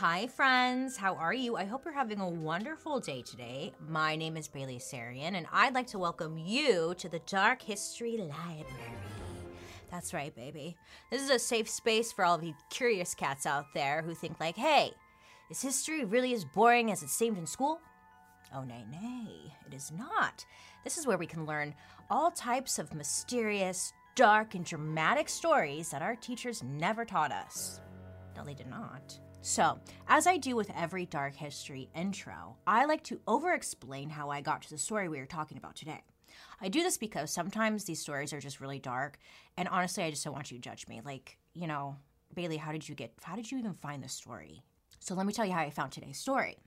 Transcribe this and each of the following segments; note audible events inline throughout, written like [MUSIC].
Hi, friends. How are you? I hope you're having a wonderful day today. My name is Bailey Sarian, and I'd like to welcome you to the Dark History Library. That's right, baby. This is a safe space for all of you curious cats out there who think, like, hey, is history really as boring as it seemed in school? Oh, nay, nay, it is not. This is where we can learn all types of mysterious, dark, and dramatic stories that our teachers never taught us. No, they did not. So, as I do with every dark history intro, I like to over explain how I got to the story we are talking about today. I do this because sometimes these stories are just really dark, and honestly, I just don't want you to judge me. Like, you know, Bailey, how did you get, how did you even find this story? So, let me tell you how I found today's story.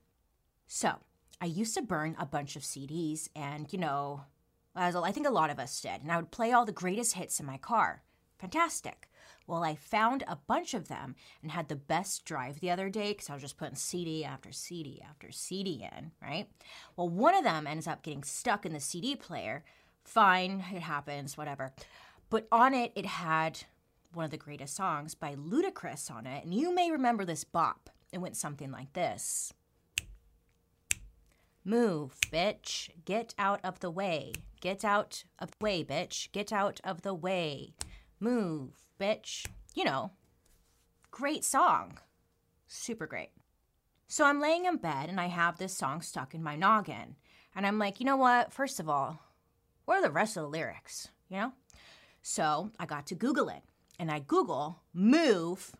So, I used to burn a bunch of CDs, and, you know, as I think a lot of us did, and I would play all the greatest hits in my car. Fantastic. Well, I found a bunch of them and had the best drive the other day because I was just putting CD after CD after CD in, right? Well, one of them ends up getting stuck in the CD player. Fine, it happens, whatever. But on it, it had one of the greatest songs by Ludacris on it. And you may remember this bop. It went something like this Move, bitch. Get out of the way. Get out of the way, bitch. Get out of the way. Move, bitch. You know, great song. Super great. So I'm laying in bed and I have this song stuck in my noggin. And I'm like, you know what? First of all, what are the rest of the lyrics? You know? So I got to Google it. And I Google move,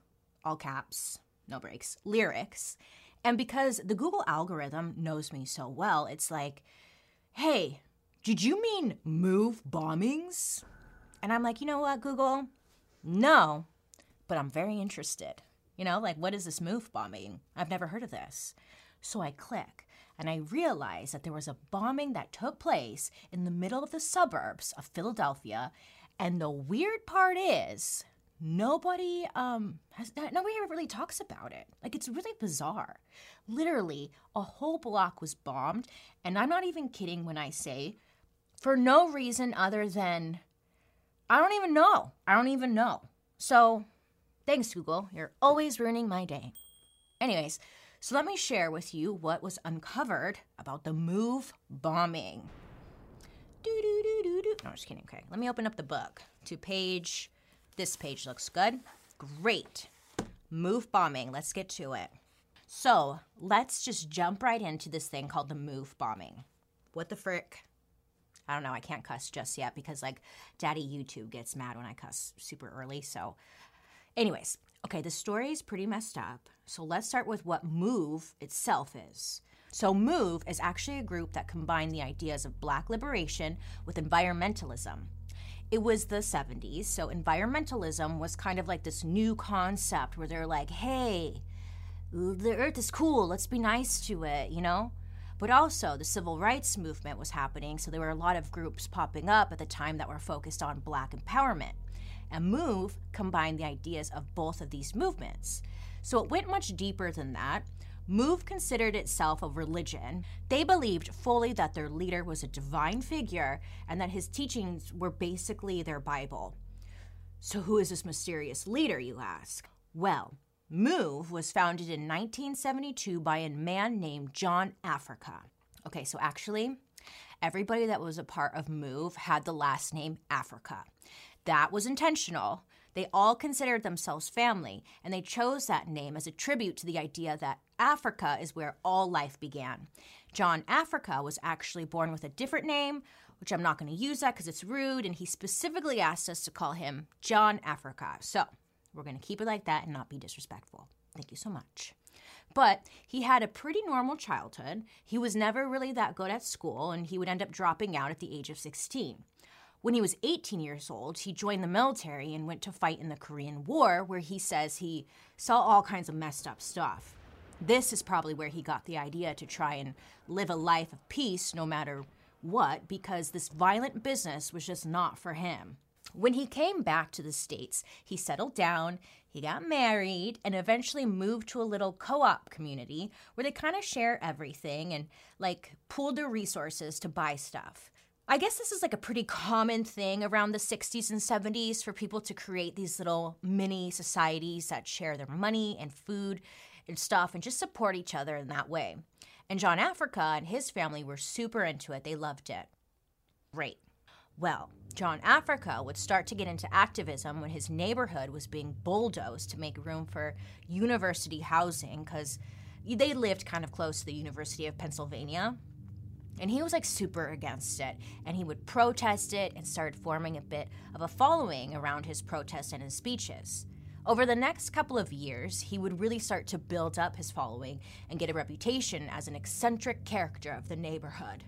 all caps, no breaks, lyrics. And because the Google algorithm knows me so well, it's like, hey, did you mean move bombings? And I'm like, you know what, Google? No, but I'm very interested. You know, like, what is this move bombing? I've never heard of this. So I click and I realize that there was a bombing that took place in the middle of the suburbs of Philadelphia. And the weird part is, nobody um has nobody ever really talks about it like it's really bizarre literally a whole block was bombed and i'm not even kidding when i say for no reason other than i don't even know i don't even know so thanks google you're always ruining my day anyways so let me share with you what was uncovered about the move bombing do do do do do no just kidding okay let me open up the book to page this page looks good. Great. Move bombing. Let's get to it. So let's just jump right into this thing called the move bombing. What the frick? I don't know. I can't cuss just yet because, like, Daddy YouTube gets mad when I cuss super early. So, anyways, okay, the story is pretty messed up. So let's start with what Move itself is. So, Move is actually a group that combined the ideas of black liberation with environmentalism it was the 70s, so environmentalism was kind of like this new concept where they're like, hey, the earth is cool, let's be nice to it, you know? But also, the civil rights movement was happening, so there were a lot of groups popping up at the time that were focused on black empowerment. And MOVE combined the ideas of both of these movements. So it went much deeper than that. Move considered itself a religion. They believed fully that their leader was a divine figure and that his teachings were basically their Bible. So, who is this mysterious leader, you ask? Well, Move was founded in 1972 by a man named John Africa. Okay, so actually, everybody that was a part of Move had the last name Africa. That was intentional they all considered themselves family, and they chose that name as a tribute to the idea that Africa is where all life began. John Africa was actually born with a different name, which I'm not going to use that because it's rude, and he specifically asked us to call him John Africa. So we're going to keep it like that and not be disrespectful. Thank you so much. But he had a pretty normal childhood. He was never really that good at school, and he would end up dropping out at the age of 16. When he was 18 years old, he joined the military and went to fight in the Korean War, where he says he saw all kinds of messed up stuff. This is probably where he got the idea to try and live a life of peace no matter what, because this violent business was just not for him. When he came back to the States, he settled down, he got married, and eventually moved to a little co op community where they kind of share everything and like pool their resources to buy stuff. I guess this is like a pretty common thing around the 60s and 70s for people to create these little mini societies that share their money and food and stuff and just support each other in that way. And John Africa and his family were super into it. They loved it. Great. Well, John Africa would start to get into activism when his neighborhood was being bulldozed to make room for university housing because they lived kind of close to the University of Pennsylvania. And he was like super against it. And he would protest it and started forming a bit of a following around his protests and his speeches. Over the next couple of years, he would really start to build up his following and get a reputation as an eccentric character of the neighborhood.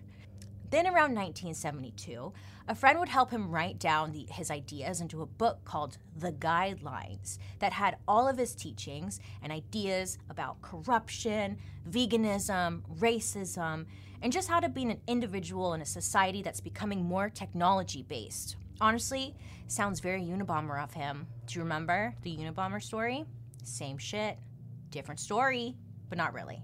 Then, around 1972, a friend would help him write down the, his ideas into a book called The Guidelines that had all of his teachings and ideas about corruption, veganism, racism, and just how to be an individual in a society that's becoming more technology based. Honestly, sounds very Unabomber of him. Do you remember the Unabomber story? Same shit, different story, but not really.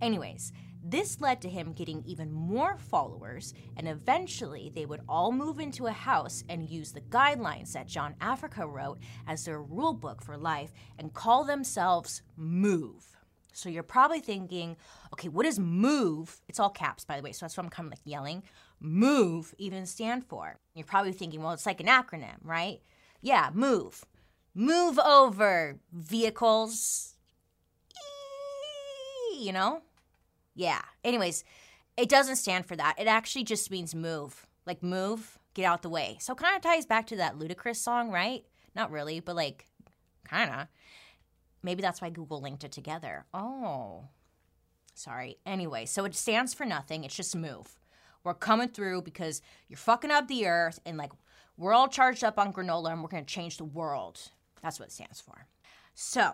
Anyways, this led to him getting even more followers, and eventually they would all move into a house and use the guidelines that John Africa wrote as their rule book for life and call themselves Move. So you're probably thinking, okay, what does move? It's all caps, by the way, so that's what I'm kind of like yelling. Move even stand for? You're probably thinking, well, it's like an acronym, right? Yeah, move. Move over vehicles. You know? Yeah. Anyways, it doesn't stand for that. It actually just means move. Like move, get out the way. So kind of ties back to that Ludacris song, right? Not really, but like kind of. Maybe that's why Google linked it together. Oh, sorry. Anyway, so it stands for nothing. It's just move. We're coming through because you're fucking up the earth and like we're all charged up on granola and we're going to change the world. That's what it stands for. So,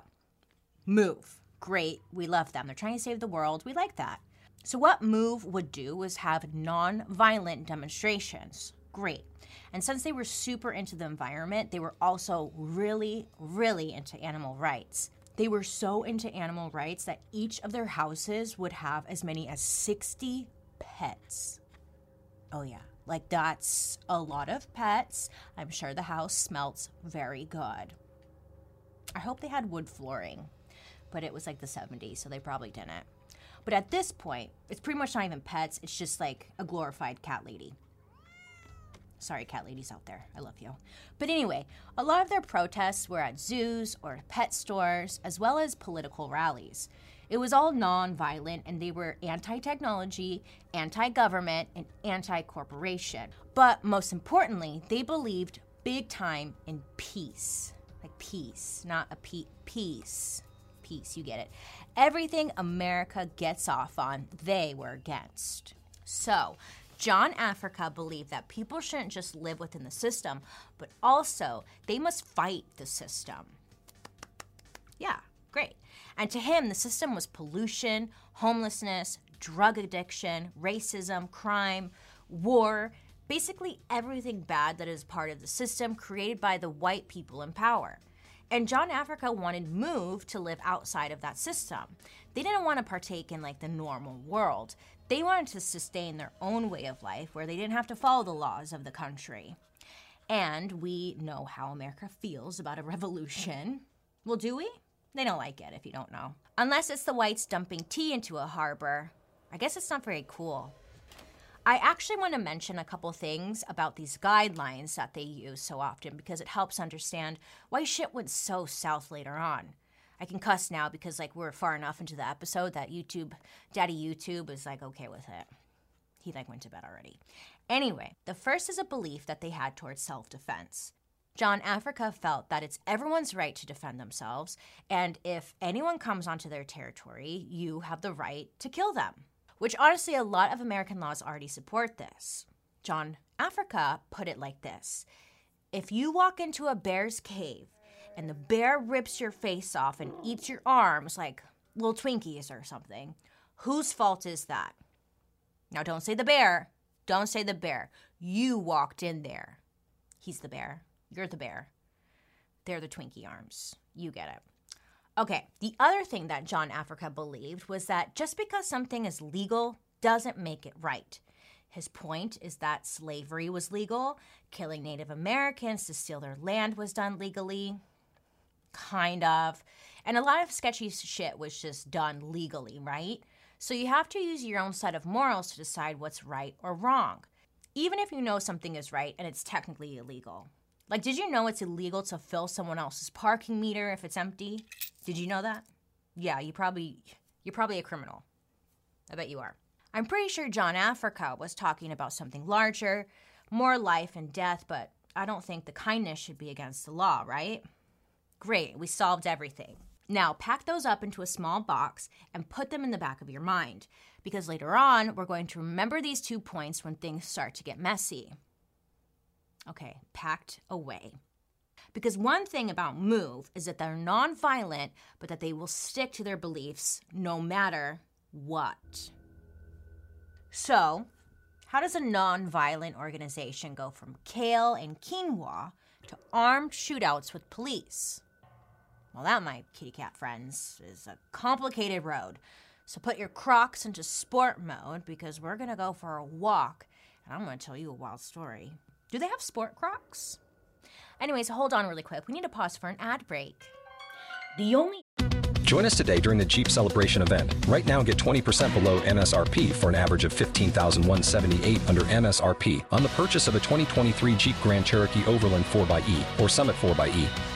move. Great. We love them. They're trying to save the world. We like that. So, what Move would do was have non violent demonstrations. Great. And since they were super into the environment, they were also really, really into animal rights. They were so into animal rights that each of their houses would have as many as 60 pets. Oh, yeah. Like, that's a lot of pets. I'm sure the house smells very good. I hope they had wood flooring, but it was like the 70s, so they probably didn't. But at this point, it's pretty much not even pets, it's just like a glorified cat lady. Sorry, cat ladies out there. I love you. But anyway, a lot of their protests were at zoos or pet stores, as well as political rallies. It was all non-violent and they were anti-technology, anti-government, and anti-corporation. But most importantly, they believed big time in peace. Like peace, not a pe- peace. Peace, you get it. Everything America gets off on, they were against. So, John Africa believed that people shouldn't just live within the system, but also they must fight the system. Yeah, great. And to him, the system was pollution, homelessness, drug addiction, racism, crime, war, basically everything bad that is part of the system created by the white people in power. And John Africa wanted Move to live outside of that system. They didn't want to partake in like the normal world. They wanted to sustain their own way of life where they didn't have to follow the laws of the country. And we know how America feels about a revolution. Well, do we? They don't like it if you don't know. Unless it's the whites dumping tea into a harbor. I guess it's not very cool. I actually want to mention a couple things about these guidelines that they use so often because it helps understand why shit went so south later on. I can cuss now because like we're far enough into the episode that YouTube, Daddy YouTube is like okay with it. He like went to bed already. Anyway, the first is a belief that they had towards self-defense. John Africa felt that it's everyone's right to defend themselves, and if anyone comes onto their territory, you have the right to kill them. Which honestly, a lot of American laws already support this. John Africa put it like this If you walk into a bear's cave and the bear rips your face off and eats your arms like little Twinkies or something, whose fault is that? Now, don't say the bear. Don't say the bear. You walked in there. He's the bear. You're the bear. They're the Twinkie arms. You get it. Okay, the other thing that John Africa believed was that just because something is legal doesn't make it right. His point is that slavery was legal, killing Native Americans to steal their land was done legally, kind of, and a lot of sketchy shit was just done legally, right? So you have to use your own set of morals to decide what's right or wrong, even if you know something is right and it's technically illegal. Like, did you know it's illegal to fill someone else's parking meter if it's empty? Did you know that? Yeah, you probably you're probably a criminal. I bet you are. I'm pretty sure John Africa was talking about something larger, more life and death, but I don't think the kindness should be against the law, right? Great, we solved everything. Now, pack those up into a small box and put them in the back of your mind, because later on, we're going to remember these two points when things start to get messy. Okay, packed away. Because one thing about Move is that they're nonviolent, but that they will stick to their beliefs no matter what. So, how does a nonviolent organization go from kale and quinoa to armed shootouts with police? Well, that, my kitty cat friends, is a complicated road. So put your crocs into sport mode because we're gonna go for a walk and I'm gonna tell you a wild story. Do they have sport crocs? Anyways, hold on really quick. We need to pause for an ad break. The only Join us today during the Jeep Celebration event. Right now, get 20% below MSRP for an average of 15178 under MSRP on the purchase of a 2023 Jeep Grand Cherokee Overland 4xE or Summit 4xE.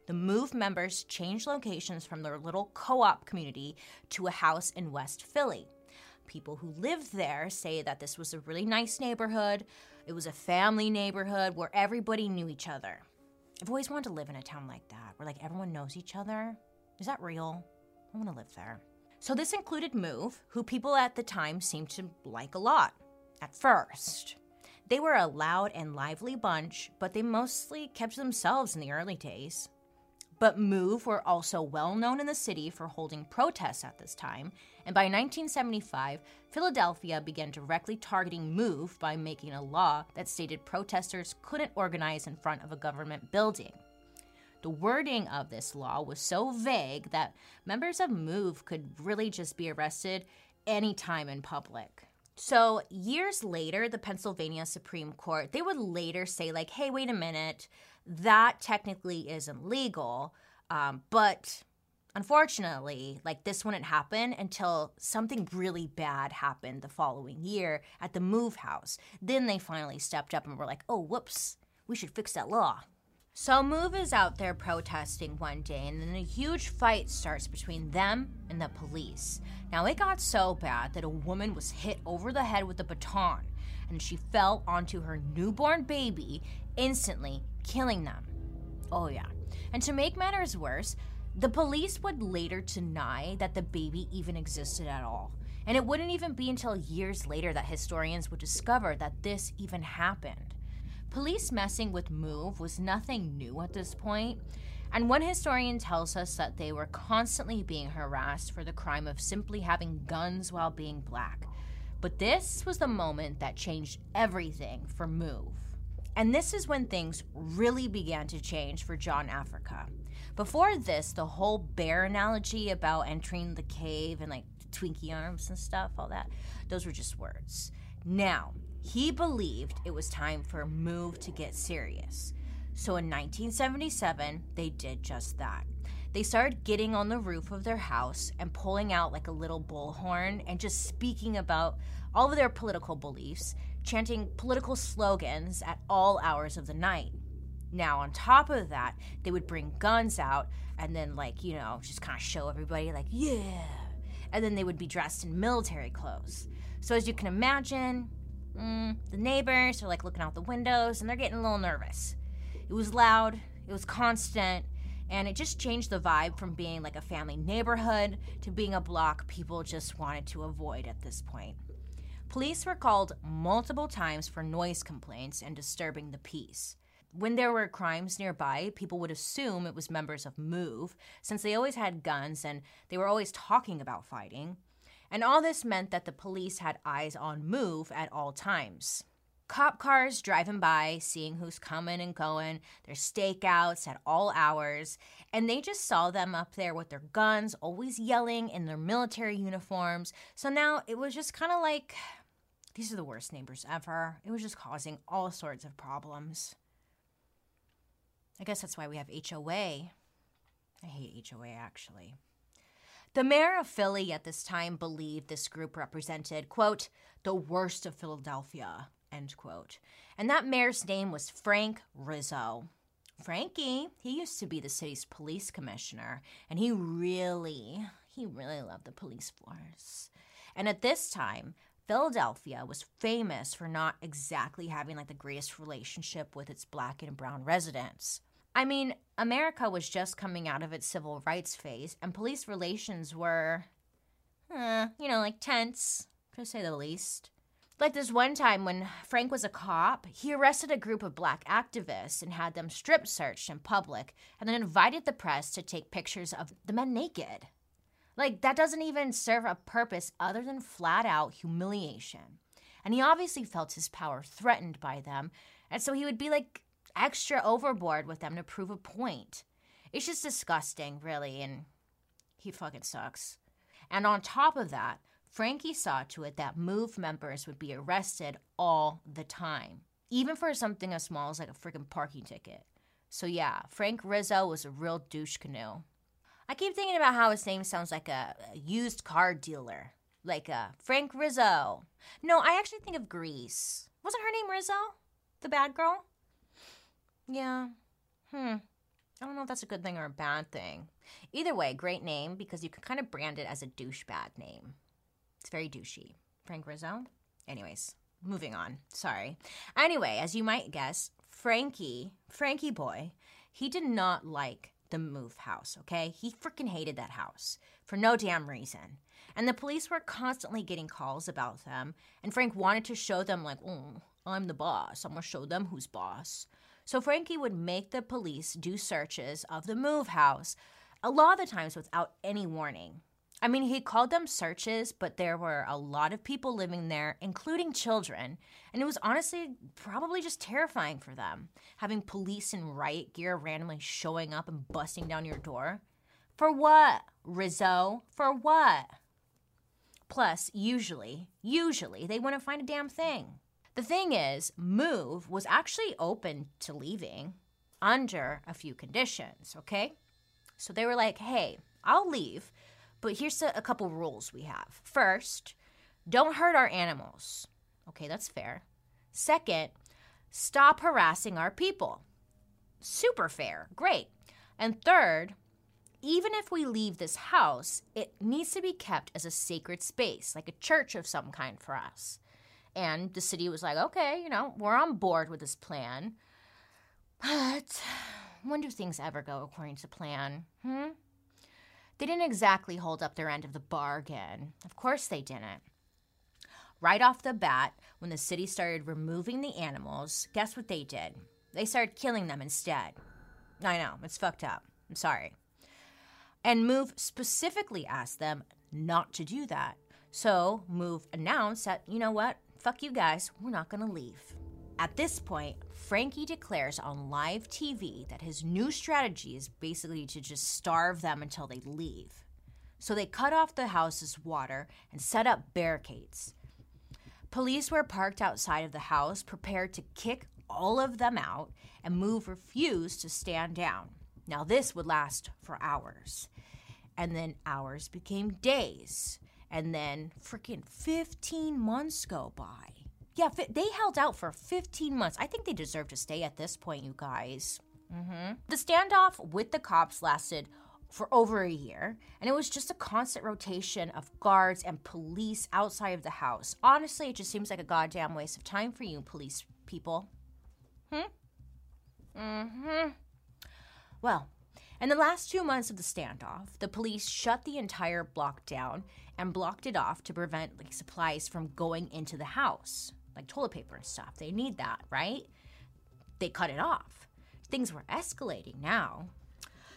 the MOVE members changed locations from their little co op community to a house in West Philly. People who lived there say that this was a really nice neighborhood. It was a family neighborhood where everybody knew each other. I've always wanted to live in a town like that, where like everyone knows each other. Is that real? I want to live there. So this included Move, who people at the time seemed to like a lot. At first. They were a loud and lively bunch, but they mostly kept themselves in the early days. But Move were also well known in the city for holding protests at this time, and by 1975, Philadelphia began directly targeting Move by making a law that stated protesters couldn't organize in front of a government building. The wording of this law was so vague that members of MOVE could really just be arrested anytime in public. So, years later, the Pennsylvania Supreme Court, they would later say, like, hey, wait a minute, that technically isn't legal. Um, but unfortunately, like, this wouldn't happen until something really bad happened the following year at the Move House. Then they finally stepped up and were like, oh, whoops, we should fix that law. So Move is out there protesting one day, and then a huge fight starts between them and the police. Now, it got so bad that a woman was hit over the head with a baton, and she fell onto her newborn baby, instantly killing them. Oh, yeah. And to make matters worse, the police would later deny that the baby even existed at all. And it wouldn't even be until years later that historians would discover that this even happened. Police messing with Move was nothing new at this point, and one historian tells us that they were constantly being harassed for the crime of simply having guns while being black. But this was the moment that changed everything for Move. And this is when things really began to change for John Africa. Before this, the whole bear analogy about entering the cave and like Twinkie arms and stuff, all that. Those were just words. Now, he believed it was time for a move to get serious. So in 1977, they did just that. They started getting on the roof of their house and pulling out like a little bullhorn and just speaking about all of their political beliefs, chanting political slogans at all hours of the night. Now, on top of that, they would bring guns out and then, like, you know, just kind of show everybody, like, yeah. And then they would be dressed in military clothes. So, as you can imagine, mm, the neighbors are like looking out the windows and they're getting a little nervous. It was loud, it was constant, and it just changed the vibe from being like a family neighborhood to being a block people just wanted to avoid at this point. Police were called multiple times for noise complaints and disturbing the peace. When there were crimes nearby, people would assume it was members of MOVE, since they always had guns and they were always talking about fighting. And all this meant that the police had eyes on MOVE at all times. Cop cars driving by, seeing who's coming and going, their stakeouts at all hours, and they just saw them up there with their guns, always yelling in their military uniforms. So now it was just kind of like these are the worst neighbors ever. It was just causing all sorts of problems. I guess that's why we have HOA. I hate HOA actually. The mayor of Philly at this time believed this group represented, quote, the worst of Philadelphia, end quote. And that mayor's name was Frank Rizzo. Frankie, he used to be the city's police commissioner, and he really, he really loved the police force. And at this time, Philadelphia was famous for not exactly having like the greatest relationship with its black and brown residents. I mean, America was just coming out of its civil rights phase, and police relations were, you know, like tense, to say the least. Like this one time when Frank was a cop, he arrested a group of black activists and had them strip searched in public, and then invited the press to take pictures of the men naked. Like, that doesn't even serve a purpose other than flat out humiliation. And he obviously felt his power threatened by them, and so he would be like extra overboard with them to prove a point. It's just disgusting, really, and he fucking sucks. And on top of that, Frankie saw to it that MOVE members would be arrested all the time, even for something as small as like a freaking parking ticket. So yeah, Frank Rizzo was a real douche canoe. I keep thinking about how his name sounds like a, used car dealer, like a uh, Frank Rizzo. No, I actually think of Grease. Wasn't her name Rizzo? The bad girl? Yeah. Hmm. I don't know if that's a good thing or a bad thing. Either way, great name because you can kind of brand it as a douchebag name. It's very douchey. Frank Rizzo? Anyways, moving on. Sorry. Anyway, as you might guess, Frankie, Frankie boy, he did not like the move house, okay? He freaking hated that house for no damn reason. And the police were constantly getting calls about them, and Frank wanted to show them, like, oh, I'm the boss. I'm gonna show them who's boss. So Frankie would make the police do searches of the move house, a lot of the times without any warning. I mean, he called them searches, but there were a lot of people living there, including children, and it was honestly probably just terrifying for them, having police in riot gear randomly showing up and busting down your door. For what, Rizzo? For what? Plus, usually, usually, they wouldn't find a damn thing. The thing is, Move was actually open to leaving under a few conditions, okay? So they were like, hey, I'll leave, but here's a, a couple rules we have. First, don't hurt our animals. Okay, that's fair. Second, stop harassing our people. Super fair. Great. And third, even if we leave this house, it needs to be kept as a sacred space, like a church of some kind for us. And the city was like, okay, you know, we're on board with this plan. [SIGHS] But when do things ever go according to plan? Hmm? They didn't exactly hold up their end of the bargain. Of course they didn't. Right off the bat, when the city started removing the animals, guess what they did? They started killing them instead. I know, it's fucked up. I'm sorry. And Move specifically asked them not to do that. So Move announced that, you know what? Fuck you guys, we're not gonna leave. At this point, Frankie declares on live TV that his new strategy is basically to just starve them until they leave. So they cut off the house's water and set up barricades. Police were parked outside of the house, prepared to kick all of them out, and Move refused to stand down. Now, this would last for hours. And then hours became days. And then freaking 15 months go by. Yeah, they held out for 15 months. I think they deserve to stay at this point, you guys. hmm The standoff with the cops lasted for over a year, and it was just a constant rotation of guards and police outside of the house. Honestly, it just seems like a goddamn waste of time for you, police people. Hmm? Mm-hmm. Well, in the last two months of the standoff, the police shut the entire block down and blocked it off to prevent like supplies from going into the house, like toilet paper and stuff. They need that, right? They cut it off. Things were escalating now.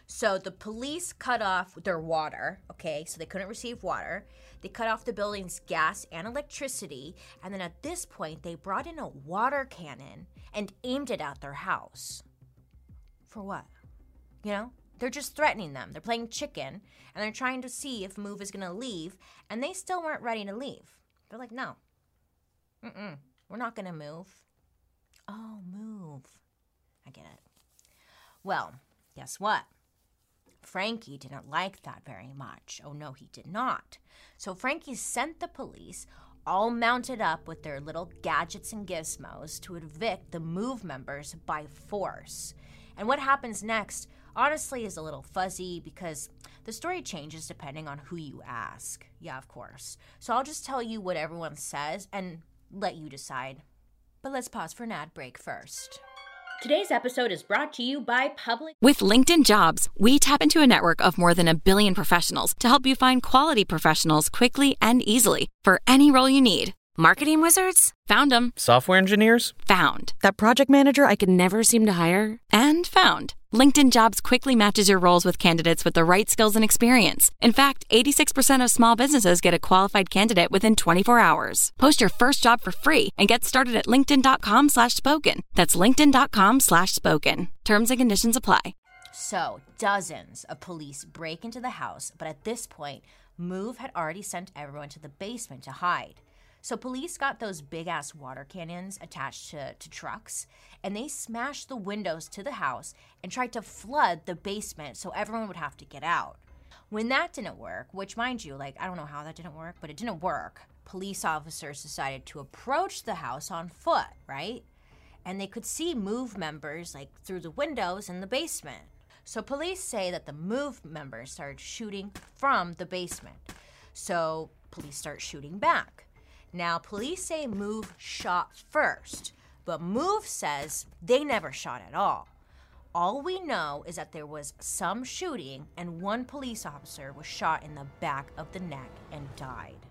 So the police cut off their water, okay? So they couldn't receive water. They cut off the building's gas and electricity, and then at this point they brought in a water cannon and aimed it at their house. For what? You know? They're just threatening them. They're playing chicken and they're trying to see if Move is going to leave, and they still weren't ready to leave. They're like, "No. Mm-mm. We're not going to move." Oh, move. I get it. Well, guess what? Frankie didn't like that very much. Oh, no, he did not. So Frankie sent the police, all mounted up with their little gadgets and gizmos, to evict the Move members by force. And what happens next, honestly, is a little fuzzy because the story changes depending on who you ask. Yeah, of course. So I'll just tell you what everyone says and let you decide. But let's pause for an ad break first. Today's episode is brought to you by Public. With LinkedIn Jobs, we tap into a network of more than a billion professionals to help you find quality professionals quickly and easily for any role you need. Marketing wizards? Found them. Software engineers? Found. That project manager I could never seem to hire? And found. LinkedIn Jobs quickly matches your roles with candidates with the right skills and experience. In fact, 86% of small businesses get a qualified candidate within 24 hours. Post your first job for free and get started at linkedin.com slash spoken. That's linkedin.com slash spoken. Terms and conditions apply. So, dozens of police break into the house, but at this point, Move had already sent everyone to the basement to hide. So, police got those big ass water cannons attached to, to trucks, and they smashed the windows to the house and tried to flood the basement so everyone would have to get out. When that didn't work, which, mind you, like, I don't know how that didn't work, but it didn't work, police officers decided to approach the house on foot, right? and they could see move members like through the windows in the basement. So police say that the move members started shooting from the basement. So police start shooting back. Now police say move shot first, but move says they never shot at all. All we know is that there was some shooting and one police officer was shot in the back of the neck and died.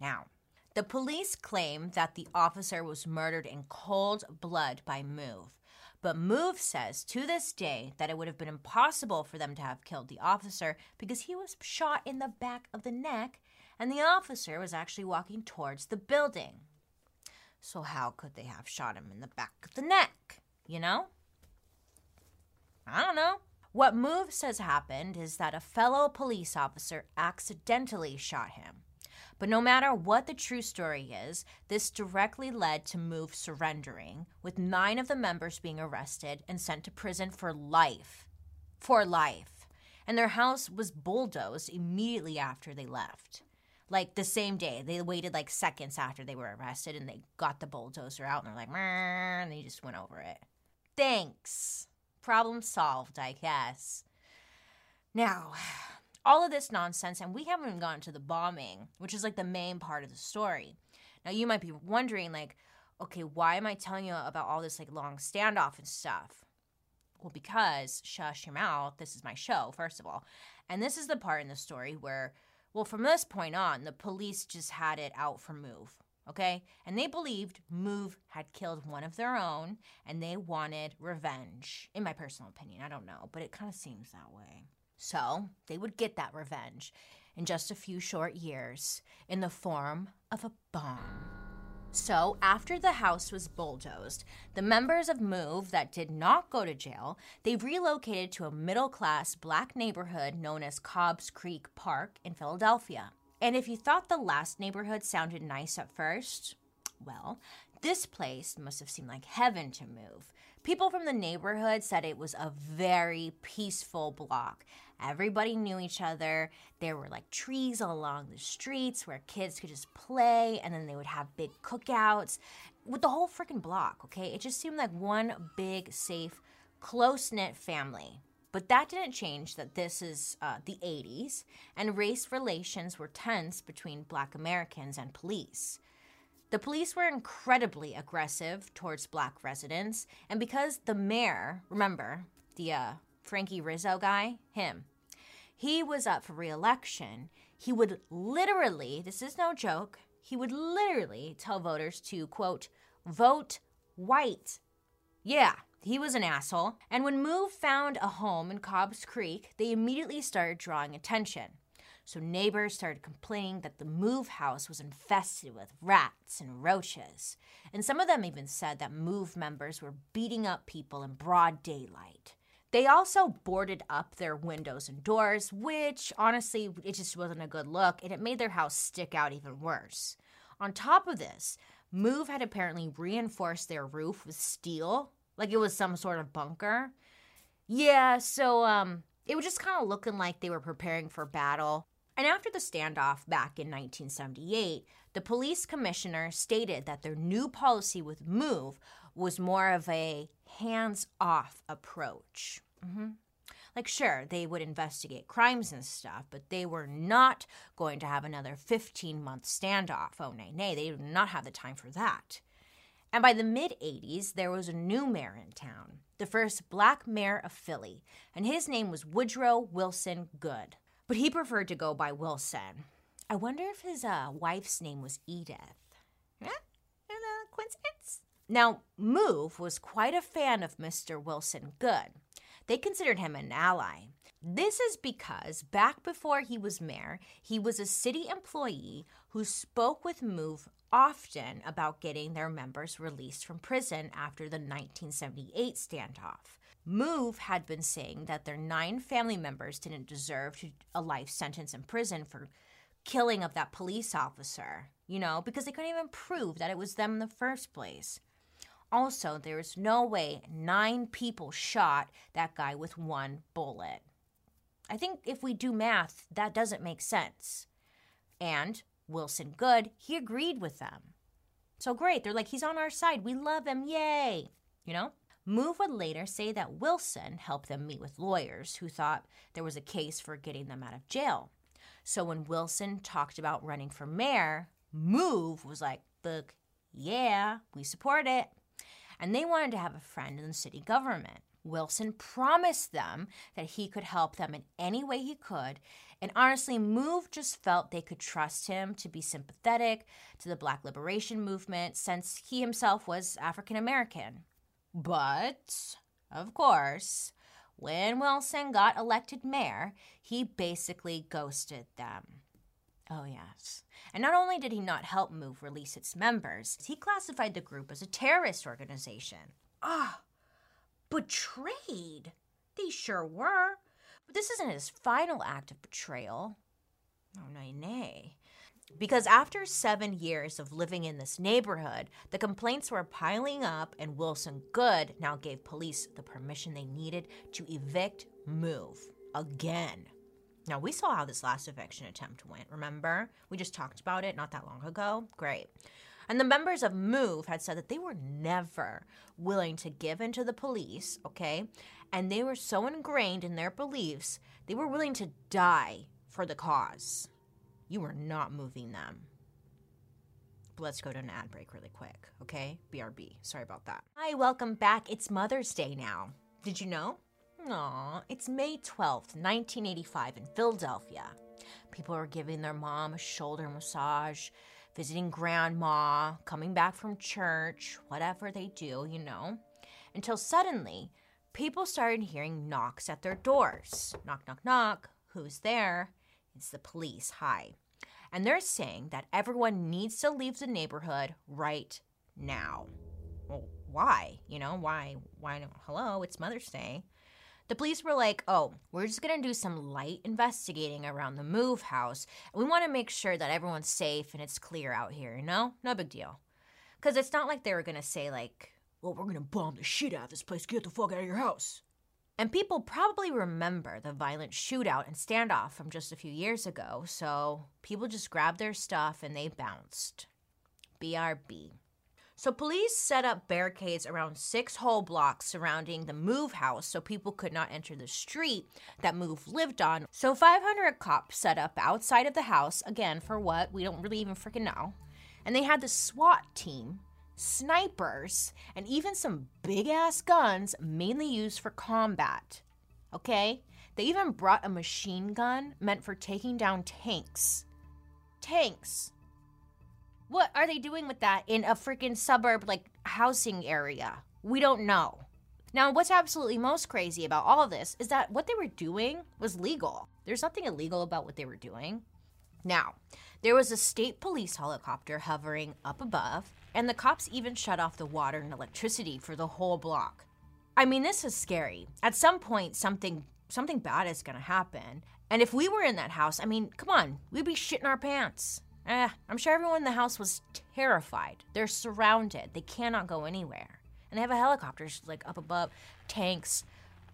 Now, the police claim that the officer was murdered in cold blood by Move. But Move says to this day that it would have been impossible for them to have killed the officer because he was shot in the back of the neck and the officer was actually walking towards the building. So, how could they have shot him in the back of the neck? You know? I don't know. What Move says happened is that a fellow police officer accidentally shot him. But no matter what the true story is, this directly led to Move surrendering, with nine of the members being arrested and sent to prison for life. For life. And their house was bulldozed immediately after they left. Like the same day. They waited like seconds after they were arrested and they got the bulldozer out and they're like, and they just went over it. Thanks. Problem solved, I guess. Now, all of this nonsense, and we haven't even gotten to the bombing, which is like the main part of the story. Now, you might be wondering, like, okay, why am I telling you about all this like long standoff and stuff? Well, because shush your mouth, this is my show, first of all. And this is the part in the story where, well, from this point on, the police just had it out for Move, okay? And they believed Move had killed one of their own and they wanted revenge. In my personal opinion, I don't know, but it kind of seems that way. So they would get that revenge in just a few short years in the form of a bomb. So, after the house was bulldozed, the members of MOVE that did not go to jail, they relocated to a middle-class black neighborhood known as Cobbs Creek Park in Philadelphia. And if you thought the last neighborhood sounded nice at first, well, this place must have seemed like heaven to move. People from the neighborhood said it was a very peaceful block. Everybody knew each other. There were like trees along the streets where kids could just play, and then they would have big cookouts with the whole freaking block, okay? It just seemed like one big, safe, close knit family. But that didn't change that this is uh, the 80s, and race relations were tense between black Americans and police. The police were incredibly aggressive towards black residents, and because the mayor, remember, the uh, Frankie Rizzo guy, him, he was up for reelection, he would literally, this is no joke, he would literally tell voters to, quote, vote white. Yeah, he was an asshole. And when Move found a home in Cobbs Creek, they immediately started drawing attention. So neighbors started complaining that the move house was infested with rats and roaches. And some of them even said that move members were beating up people in broad daylight. They also boarded up their windows and doors, which honestly, it just wasn't a good look, and it made their house stick out even worse. On top of this, Move had apparently reinforced their roof with steel, like it was some sort of bunker. Yeah, so um, it was just kind of looking like they were preparing for battle. And after the standoff back in 1978, the police commissioner stated that their new policy with MOVE was more of a hands off approach. Mm-hmm. Like, sure, they would investigate crimes and stuff, but they were not going to have another 15 month standoff. Oh, nay, nay, they did not have the time for that. And by the mid 80s, there was a new mayor in town, the first black mayor of Philly, and his name was Woodrow Wilson Goode but he preferred to go by Wilson. I wonder if his uh, wife's name was Edith. Yeah? coincidence? Now, Move was quite a fan of Mr. Wilson Goode. They considered him an ally. This is because back before he was mayor, he was a city employee who spoke with Move often about getting their members released from prison after the 1978 standoff. Move had been saying that their nine family members didn't deserve a life sentence in prison for killing of that police officer, you know, because they couldn't even prove that it was them in the first place. Also, there is no way nine people shot that guy with one bullet. I think if we do math, that doesn't make sense. And Wilson Goode, he agreed with them. So great. They're like, he's on our side. We love him. Yay. You know? Move would later say that Wilson helped them meet with lawyers who thought there was a case for getting them out of jail. So when Wilson talked about running for mayor, Move was like, look, yeah, we support it. And they wanted to have a friend in the city government. Wilson promised them that he could help them in any way he could. And honestly, Move just felt they could trust him to be sympathetic to the Black liberation movement since he himself was African American. But, of course, when Wilson got elected mayor, he basically ghosted them. Oh, yes. And not only did he not help MOVE release its members, he classified the group as a terrorist organization. Ah, betrayed! They sure were. But this isn't his final act of betrayal. Oh, nay, nay. Because after seven years of living in this neighborhood, the complaints were piling up, and Wilson Goode now gave police the permission they needed to evict Move again. Now, we saw how this last eviction attempt went, remember? We just talked about it not that long ago. Great. And the members of Move had said that they were never willing to give in to the police, okay? And they were so ingrained in their beliefs, they were willing to die for the cause. You are not moving them. But let's go to an ad break really quick, okay? BRB. Sorry about that. Hi, welcome back. It's Mother's Day now. Did you know? Aw, it's May 12th, 1985 in Philadelphia. People are giving their mom a shoulder massage, visiting grandma, coming back from church, whatever they do, you know. Until suddenly, people started hearing knocks at their doors. Knock, knock, knock. Who's there? It's the police. Hi. And they're saying that everyone needs to leave the neighborhood right now. Well, why? You know, why? Why? Hello, it's Mother's Day. The police were like, oh, we're just gonna do some light investigating around the move house. We wanna make sure that everyone's safe and it's clear out here, you know? No big deal. Because it's not like they were gonna say, like, well, we're gonna bomb the shit out of this place, get the fuck out of your house. And people probably remember the violent shootout and standoff from just a few years ago, so people just grabbed their stuff and they bounced. BRB. So police set up barricades around six whole blocks surrounding the Move house so people could not enter the street that Move lived on. So 500 cops set up outside of the house, again, for what? We don't really even freaking know. And they had the SWAT team, snipers, and even some big ass guns mainly used for combat. Okay? They even brought a machine gun meant for taking down tanks. Tanks. What are they doing with that in a freaking suburb like housing area? We don't know. Now, what's absolutely most crazy about all of this is that what they were doing was legal. There's nothing illegal about what they were doing. Now, there was a state police helicopter hovering up above, and the cops even shut off the water and electricity for the whole block. I mean, this is scary. At some point, something something bad is to happen. And if we were in that house, I mean, come on, we'd be shitting our pants. Eh, I'm sure everyone in the house was terrified. They're surrounded. They cannot go anywhere. And they have a helicopter like up above, tanks.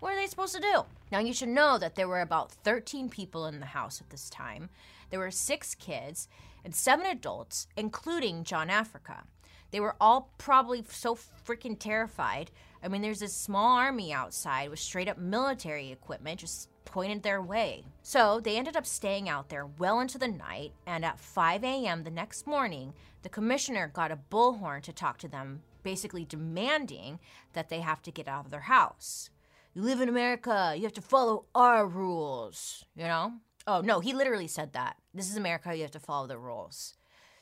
What are they supposed to do? Now you should know that there were about 13 people in the house at this time. There were six kids and seven adults, including John Africa. They were all probably so freaking terrified. I mean, there's this small army outside with straight up military equipment just pointed their way. So they ended up staying out there well into the night, and at 5 a.m. the next morning, the commissioner got a bullhorn to talk to them, basically demanding that they have to get out of their house. You live in America, you have to follow our rules, you know? Oh, no, he literally said that. This is America, you have to follow the rules.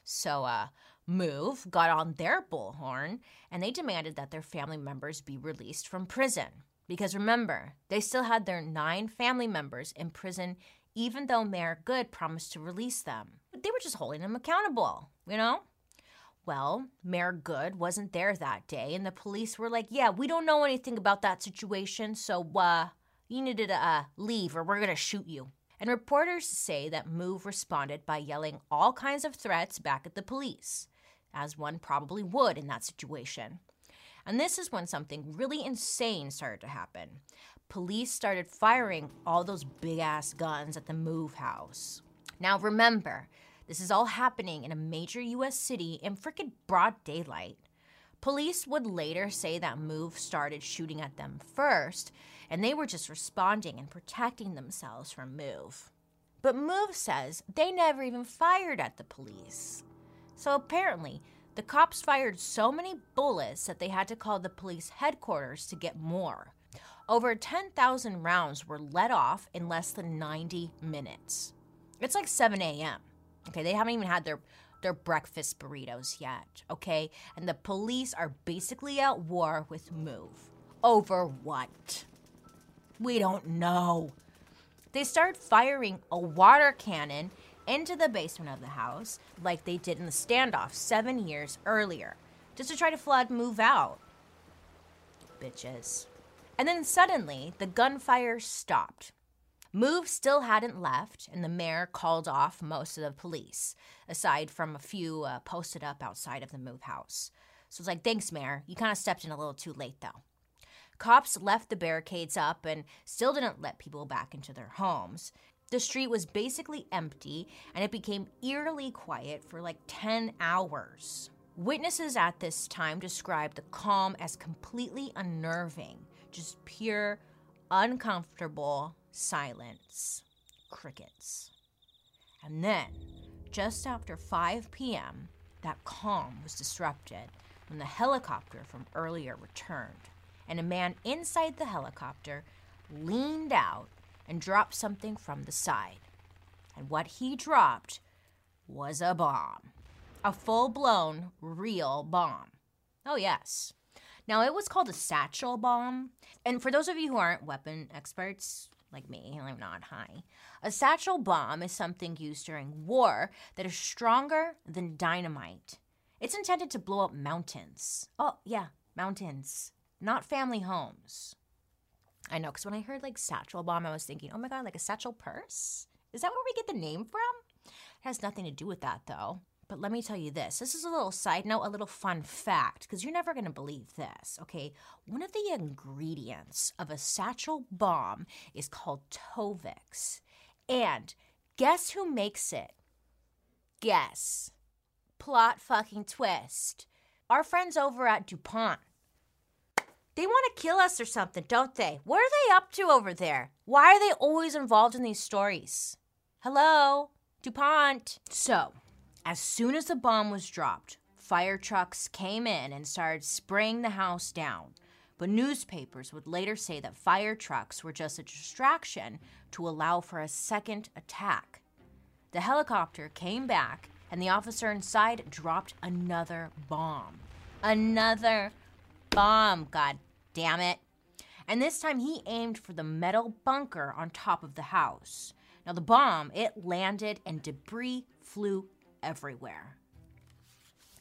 So, uh, Move got on their bullhorn and they demanded that their family members be released from prison. Because remember, they still had their nine family members in prison, even though Mayor Goode promised to release them. They were just holding them accountable, you know? Well, Mayor Goode wasn't there that day, and the police were like, Yeah, we don't know anything about that situation, so, uh, you need to uh, leave or we're gonna shoot you. And reporters say that Move responded by yelling all kinds of threats back at the police, as one probably would in that situation. And this is when something really insane started to happen. Police started firing all those big ass guns at the move house. Now remember, this is all happening in a major US city in frickin' broad daylight. Police would later say that Move started shooting at them first, and they were just responding and protecting themselves from Move. But Move says they never even fired at the police. So apparently, the cops fired so many bullets that they had to call the police headquarters to get more. Over 10,000 rounds were let off in less than 90 minutes. It's like 7 a.m. Okay, they haven't even had their their breakfast burritos yet, okay? And the police are basically at war with Move. Over what? We don't know. They start firing a water cannon into the basement of the house, like they did in the standoff seven years earlier, just to try to flood move out. Bitches. And then suddenly, the gunfire stopped. Move still hadn't left, and the mayor called off most of the police, aside from a few uh, posted up outside of the Move house. So it's like, thanks, mayor. You kind of stepped in a little too late, though. Cops left the barricades up and still didn't let people back into their homes. The street was basically empty and it became eerily quiet for like 10 hours. Witnesses at this time described the calm as completely unnerving, just pure, uncomfortable silence. Crickets. And then, just after 5 p.m., that calm was disrupted when the helicopter from earlier returned, and a man inside the helicopter leaned out and dropped something from the side. And what he dropped was a bomb. A full blown, real bomb. Oh, yes. Now, it was called a satchel bomb. And for those of you who aren't weapon experts, like me, I'm not high. A satchel bomb is something used during war that is stronger than dynamite. It's intended to blow up mountains. Oh, yeah, mountains, not family homes. I know, because when I heard like satchel bomb, I was thinking, oh my God, like a satchel purse? Is that where we get the name from? It has nothing to do with that though. But let me tell you this this is a little side note, a little fun fact, because you're never going to believe this, okay? One of the ingredients of a satchel bomb is called Tovex. And guess who makes it? Guess. Plot fucking twist. Our friends over at DuPont. They want to kill us or something, don't they? What are they up to over there? Why are they always involved in these stories? Hello, DuPont. So, as soon as the bomb was dropped, fire trucks came in and started spraying the house down. But newspapers would later say that fire trucks were just a distraction to allow for a second attack. The helicopter came back, and the officer inside dropped another bomb. Another bomb, god damn it. And this time he aimed for the metal bunker on top of the house. Now the bomb, it landed and debris flew everywhere.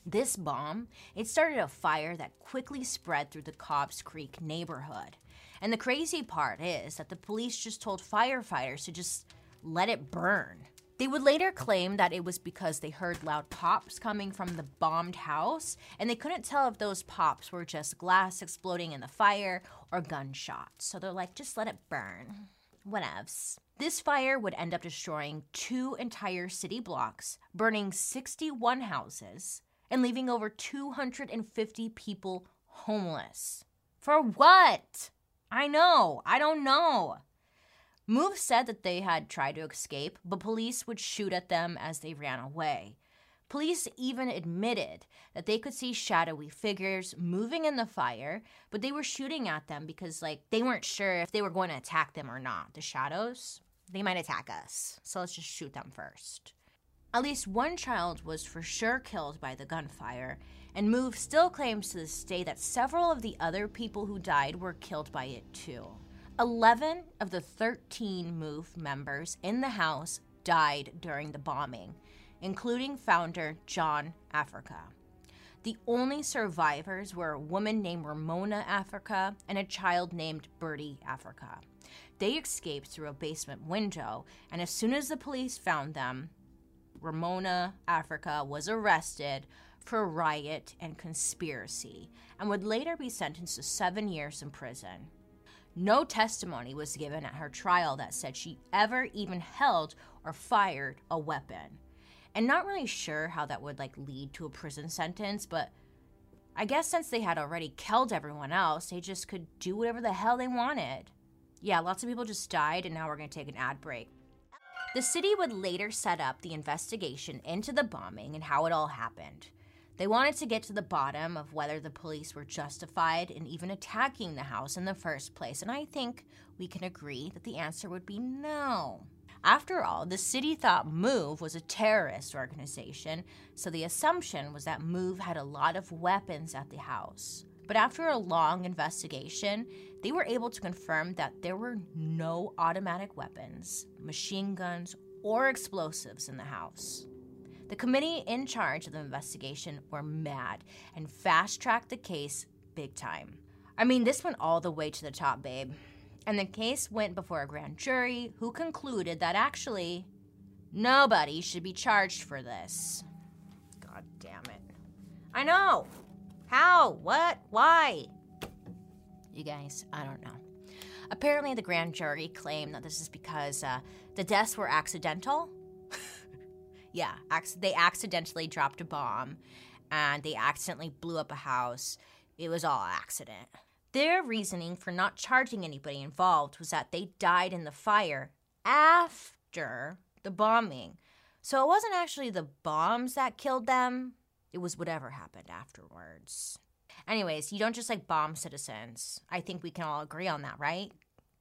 This bomb, it started a fire that quickly spread through the Cobbs Creek neighborhood. And the crazy part is that the police just told firefighters to just let it burn. They would later claim that it was because they heard loud pops coming from the bombed house, and they couldn't tell if those pops were just glass exploding in the fire or gunshots. So they're like, just let it burn. Whatevs. This fire would end up destroying two entire city blocks, burning 61 houses, and leaving over 250 people homeless. For what? I know, I don't know. Move said that they had tried to escape, but police would shoot at them as they ran away. Police even admitted that they could see shadowy figures moving in the fire, but they were shooting at them because like they weren't sure if they were going to attack them or not. The shadows, they might attack us. So let's just shoot them first. At least one child was for sure killed by the gunfire, and Move still claims to this day that several of the other people who died were killed by it too. 11 of the 13 Move members in the house died during the bombing, including founder John Africa. The only survivors were a woman named Ramona Africa and a child named Birdie Africa. They escaped through a basement window, and as soon as the police found them, Ramona Africa was arrested for riot and conspiracy and would later be sentenced to seven years in prison. No testimony was given at her trial that said she ever even held or fired a weapon. And not really sure how that would like lead to a prison sentence, but I guess since they had already killed everyone else, they just could do whatever the hell they wanted. Yeah, lots of people just died, and now we're gonna take an ad break. The city would later set up the investigation into the bombing and how it all happened. They wanted to get to the bottom of whether the police were justified in even attacking the house in the first place, and I think we can agree that the answer would be no. After all, the city thought MOVE was a terrorist organization, so the assumption was that MOVE had a lot of weapons at the house. But after a long investigation, they were able to confirm that there were no automatic weapons, machine guns, or explosives in the house. The committee in charge of the investigation were mad and fast tracked the case big time. I mean, this went all the way to the top, babe. And the case went before a grand jury who concluded that actually nobody should be charged for this. God damn it. I know. How? What? Why? You guys, I don't know. Apparently, the grand jury claimed that this is because uh, the deaths were accidental. [LAUGHS] yeah, ac- they accidentally dropped a bomb and they accidentally blew up a house. It was all accident. Their reasoning for not charging anybody involved was that they died in the fire after the bombing. So it wasn't actually the bombs that killed them, it was whatever happened afterwards. Anyways, you don't just like bomb citizens. I think we can all agree on that, right?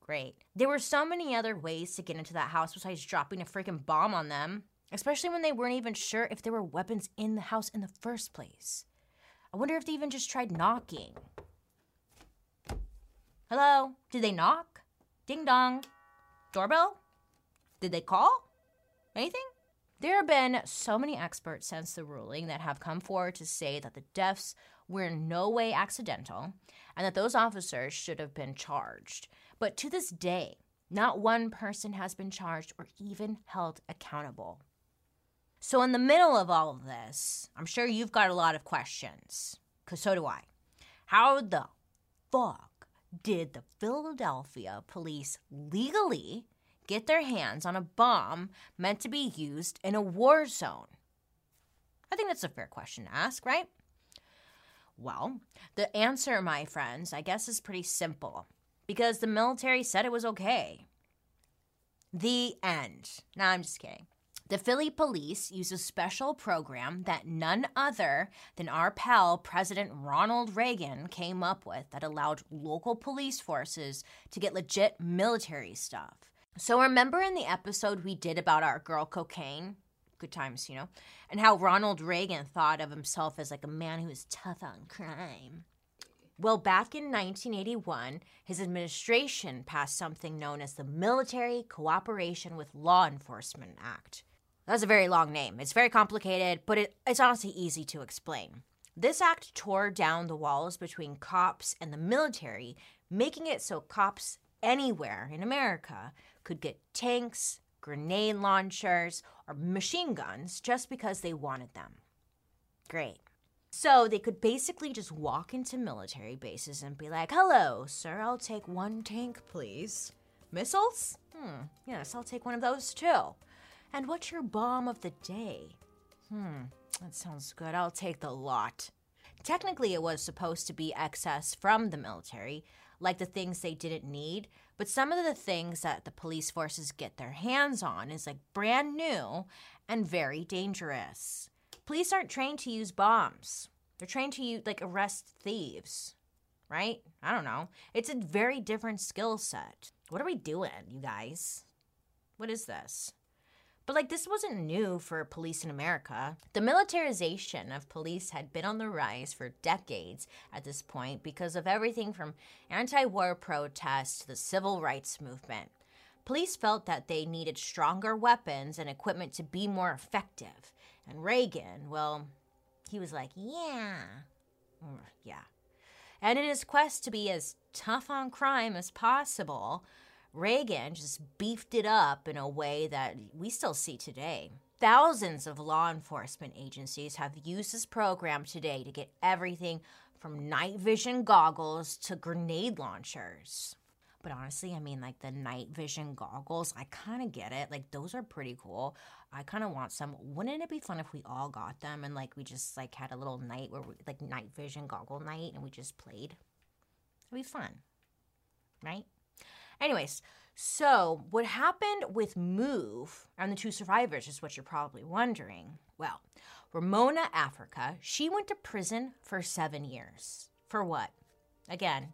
Great. There were so many other ways to get into that house besides dropping a freaking bomb on them, especially when they weren't even sure if there were weapons in the house in the first place. I wonder if they even just tried knocking. Hello? Did they knock? Ding dong. Doorbell? Did they call? Anything? There have been so many experts since the ruling that have come forward to say that the deaths were in no way accidental and that those officers should have been charged. But to this day, not one person has been charged or even held accountable. So, in the middle of all of this, I'm sure you've got a lot of questions, because so do I. How the fuck did the Philadelphia police legally get their hands on a bomb meant to be used in a war zone? I think that's a fair question to ask, right? Well, the answer, my friends, I guess is pretty simple because the military said it was okay. The end. Now, I'm just kidding. The Philly police use a special program that none other than our pal President Ronald Reagan came up with that allowed local police forces to get legit military stuff. So, remember in the episode we did about our girl cocaine? Good times, you know? And how Ronald Reagan thought of himself as like a man who was tough on crime. Well, back in 1981, his administration passed something known as the Military Cooperation with Law Enforcement Act. That's a very long name. It's very complicated, but it, it's honestly easy to explain. This act tore down the walls between cops and the military, making it so cops anywhere in America could get tanks, grenade launchers, or machine guns just because they wanted them. Great. So they could basically just walk into military bases and be like, hello, sir, I'll take one tank, please. Missiles? Hmm, yes, I'll take one of those too. And what's your bomb of the day? Hmm, that sounds good. I'll take the lot. Technically, it was supposed to be excess from the military, like the things they didn't need, but some of the things that the police forces get their hands on is like brand new and very dangerous. Police aren't trained to use bombs. They're trained to use, like arrest thieves, right? I don't know. It's a very different skill set. What are we doing, you guys? What is this? But like this wasn't new for police in America. The militarization of police had been on the rise for decades at this point because of everything from anti-war protests to the civil rights movement. Police felt that they needed stronger weapons and equipment to be more effective. And Reagan, well, he was like, yeah. Yeah. And in his quest to be as tough on crime as possible, Reagan just beefed it up in a way that we still see today. Thousands of law enforcement agencies have used this program today to get everything from night vision goggles to grenade launchers. But honestly, I mean, like the night vision goggles, I kind of get it. Like, those are pretty cool. I kind of want some. Wouldn't it be fun if we all got them and like we just like had a little night where we like night vision goggle night and we just played? It'd be fun, right? Anyways, so what happened with Move and the two survivors is what you're probably wondering. Well, Ramona Africa, she went to prison for seven years. For what? Again,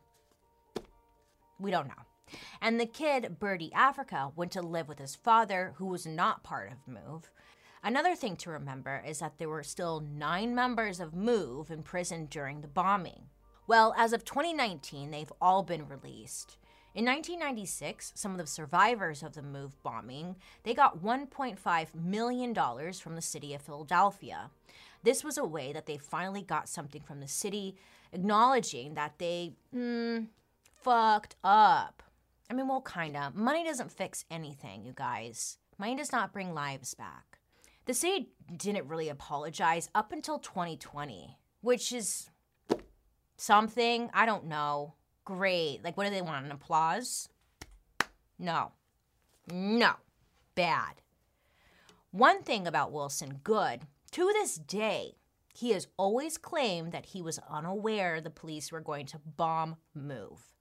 we don't know. And the kid, Birdie Africa, went to live with his father, who was not part of Move. Another thing to remember is that there were still nine members of Move in prison during the bombing. Well, as of 2019, they've all been released. In 1996, some of the survivors of the Move bombing, they got $1.5 million from the city of Philadelphia. This was a way that they finally got something from the city, acknowledging that they mm, fucked up. I mean, well, kinda. Money doesn't fix anything, you guys. Money does not bring lives back. The city didn't really apologize up until 2020, which is something, I don't know. Great. Like, what do they want? An applause? No. No. Bad. One thing about Wilson, Goode. To this day, he has always claimed that he was unaware the police were going to bomb Move.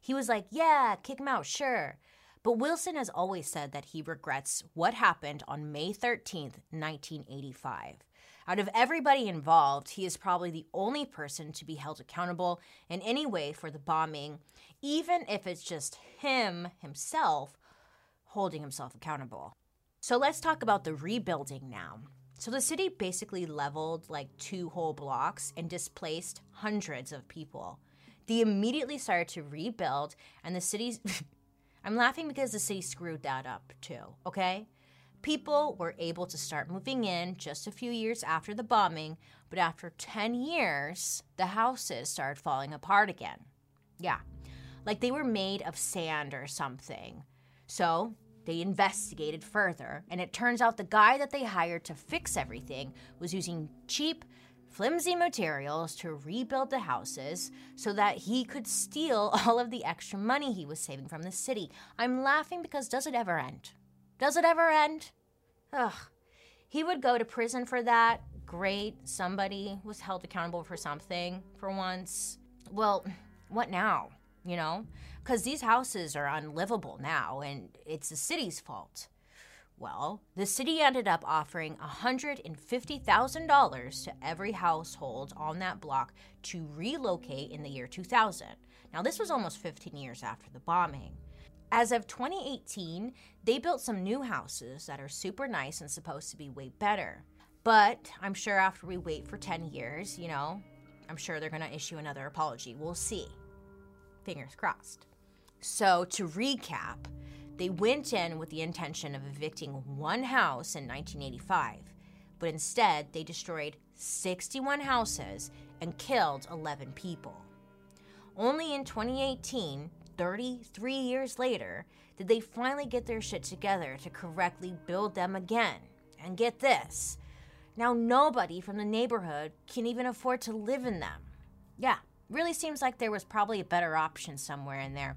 He was like, yeah, kick him out, sure. But Wilson has always said that he regrets what happened on May 13th, 1985. Out of everybody involved, he is probably the only person to be held accountable in any way for the bombing, even if it's just him himself holding himself accountable. So let's talk about the rebuilding now. So the city basically leveled like two whole blocks and displaced hundreds of people. They immediately started to rebuild, and the city's [LAUGHS] I'm laughing because the city screwed that up too, okay? People were able to start moving in just a few years after the bombing, but after 10 years, the houses started falling apart again. Yeah, like they were made of sand or something. So they investigated further, and it turns out the guy that they hired to fix everything was using cheap, flimsy materials to rebuild the houses so that he could steal [LAUGHS] all of the extra money he was saving from the city. I'm laughing because does it ever end? Does it ever end? Ugh. He would go to prison for that. Great. Somebody was held accountable for something for once. Well, what now? You know? Because these houses are unlivable now, and it's the city's fault. Well, the city ended up offering $150,000 to every household on that block to relocate in the year 2000. Now, this was almost 15 years after the bombing. As of 2018, they built some new houses that are super nice and supposed to be way better. But I'm sure after we wait for 10 years, you know, I'm sure they're going to issue another apology. We'll see. Fingers crossed. So, to recap, they went in with the intention of evicting one house in 1985, but instead they destroyed 61 houses and killed 11 people. Only in 2018, 33 years later, did they finally get their shit together to correctly build them again. And get this now nobody from the neighborhood can even afford to live in them. Yeah, really seems like there was probably a better option somewhere in there.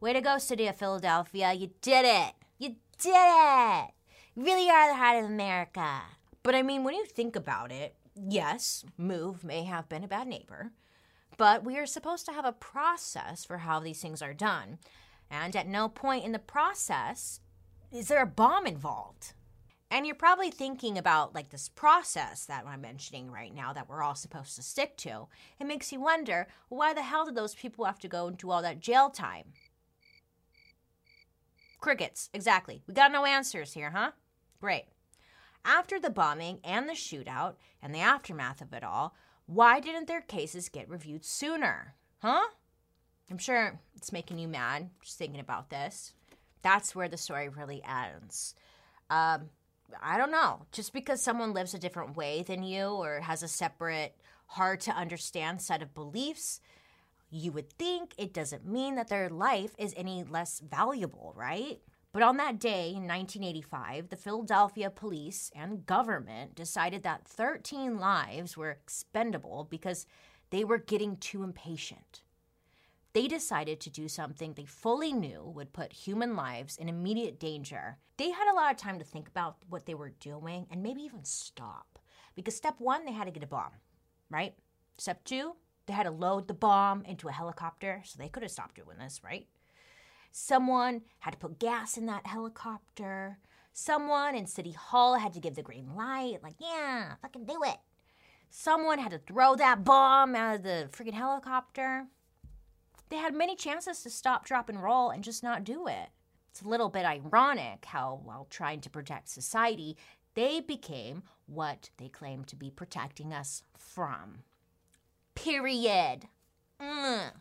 Way to go, City of Philadelphia. You did it. You did it. You really are the heart of America. But I mean, when you think about it, yes, Move may have been a bad neighbor, but we are supposed to have a process for how these things are done. And at no point in the process is there a bomb involved. And you're probably thinking about like this process that I'm mentioning right now that we're all supposed to stick to. It makes you wonder why the hell did those people have to go and do all that jail time? Crickets, exactly. We got no answers here, huh? Great. After the bombing and the shootout and the aftermath of it all, why didn't their cases get reviewed sooner? Huh? I'm sure it's making you mad just thinking about this. That's where the story really ends. Um, I don't know. Just because someone lives a different way than you or has a separate, hard to understand set of beliefs you would think it doesn't mean that their life is any less valuable, right? But on that day in 1985, the Philadelphia police and government decided that 13 lives were expendable because they were getting too impatient. They decided to do something they fully knew would put human lives in immediate danger. They had a lot of time to think about what they were doing and maybe even stop. Because step one, they had to get a bomb, right? Step two, they had to load the bomb into a helicopter, so they could have stopped doing this, right? Someone had to put gas in that helicopter. Someone in City Hall had to give the green light, like, yeah, fucking do it. Someone had to throw that bomb out of the freaking helicopter. They had many chances to stop, drop, and roll and just not do it. It's a little bit ironic how, while trying to protect society, they became what they claim to be protecting us from. Period. Mm.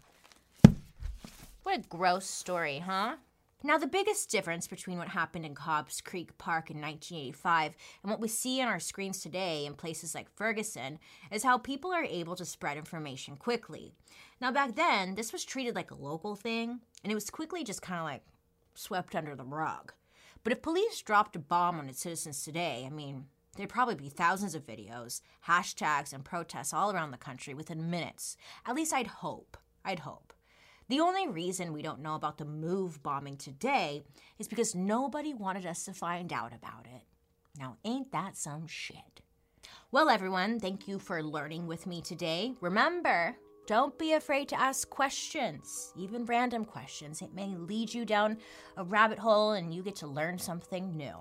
What a gross story, huh? Now, the biggest difference between what happened in Cobbs Creek Park in 1985 and what we see on our screens today in places like Ferguson is how people are able to spread information quickly. Now, back then, this was treated like a local thing, and it was quickly just kind of like swept under the rug. But if police dropped a bomb on its citizens today, I mean, There'd probably be thousands of videos, hashtags, and protests all around the country within minutes. At least I'd hope. I'd hope. The only reason we don't know about the move bombing today is because nobody wanted us to find out about it. Now, ain't that some shit? Well, everyone, thank you for learning with me today. Remember, don't be afraid to ask questions, even random questions. It may lead you down a rabbit hole and you get to learn something new.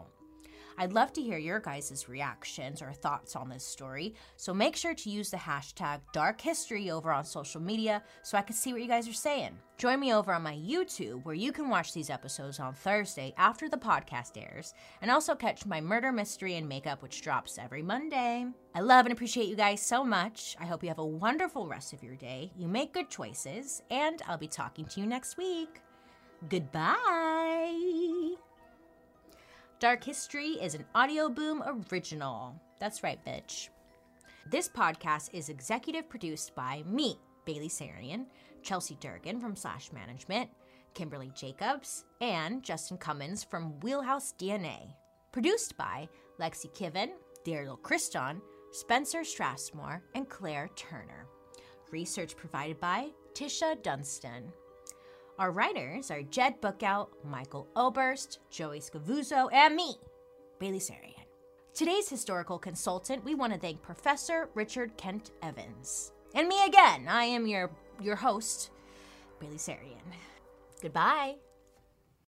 I'd love to hear your guys' reactions or thoughts on this story, so make sure to use the hashtag Dark History over on social media so I can see what you guys are saying. Join me over on my YouTube, where you can watch these episodes on Thursday after the podcast airs, and also catch my murder mystery and makeup, which drops every Monday. I love and appreciate you guys so much. I hope you have a wonderful rest of your day. You make good choices, and I'll be talking to you next week. Goodbye. Dark History is an Audioboom original. That's right, bitch. This podcast is executive produced by me, Bailey Sarian, Chelsea Durgan from Slash Management, Kimberly Jacobs, and Justin Cummins from Wheelhouse DNA. Produced by Lexi Kiven, Daryl Christon, Spencer Strassmore, and Claire Turner. Research provided by Tisha Dunstan. Our writers are Jed Bookout, Michael Oberst, Joey Scavuzzo, and me, Bailey Sarian. Today's historical consultant, we want to thank Professor Richard Kent Evans. And me again, I am your, your host, Bailey Sarian. Goodbye.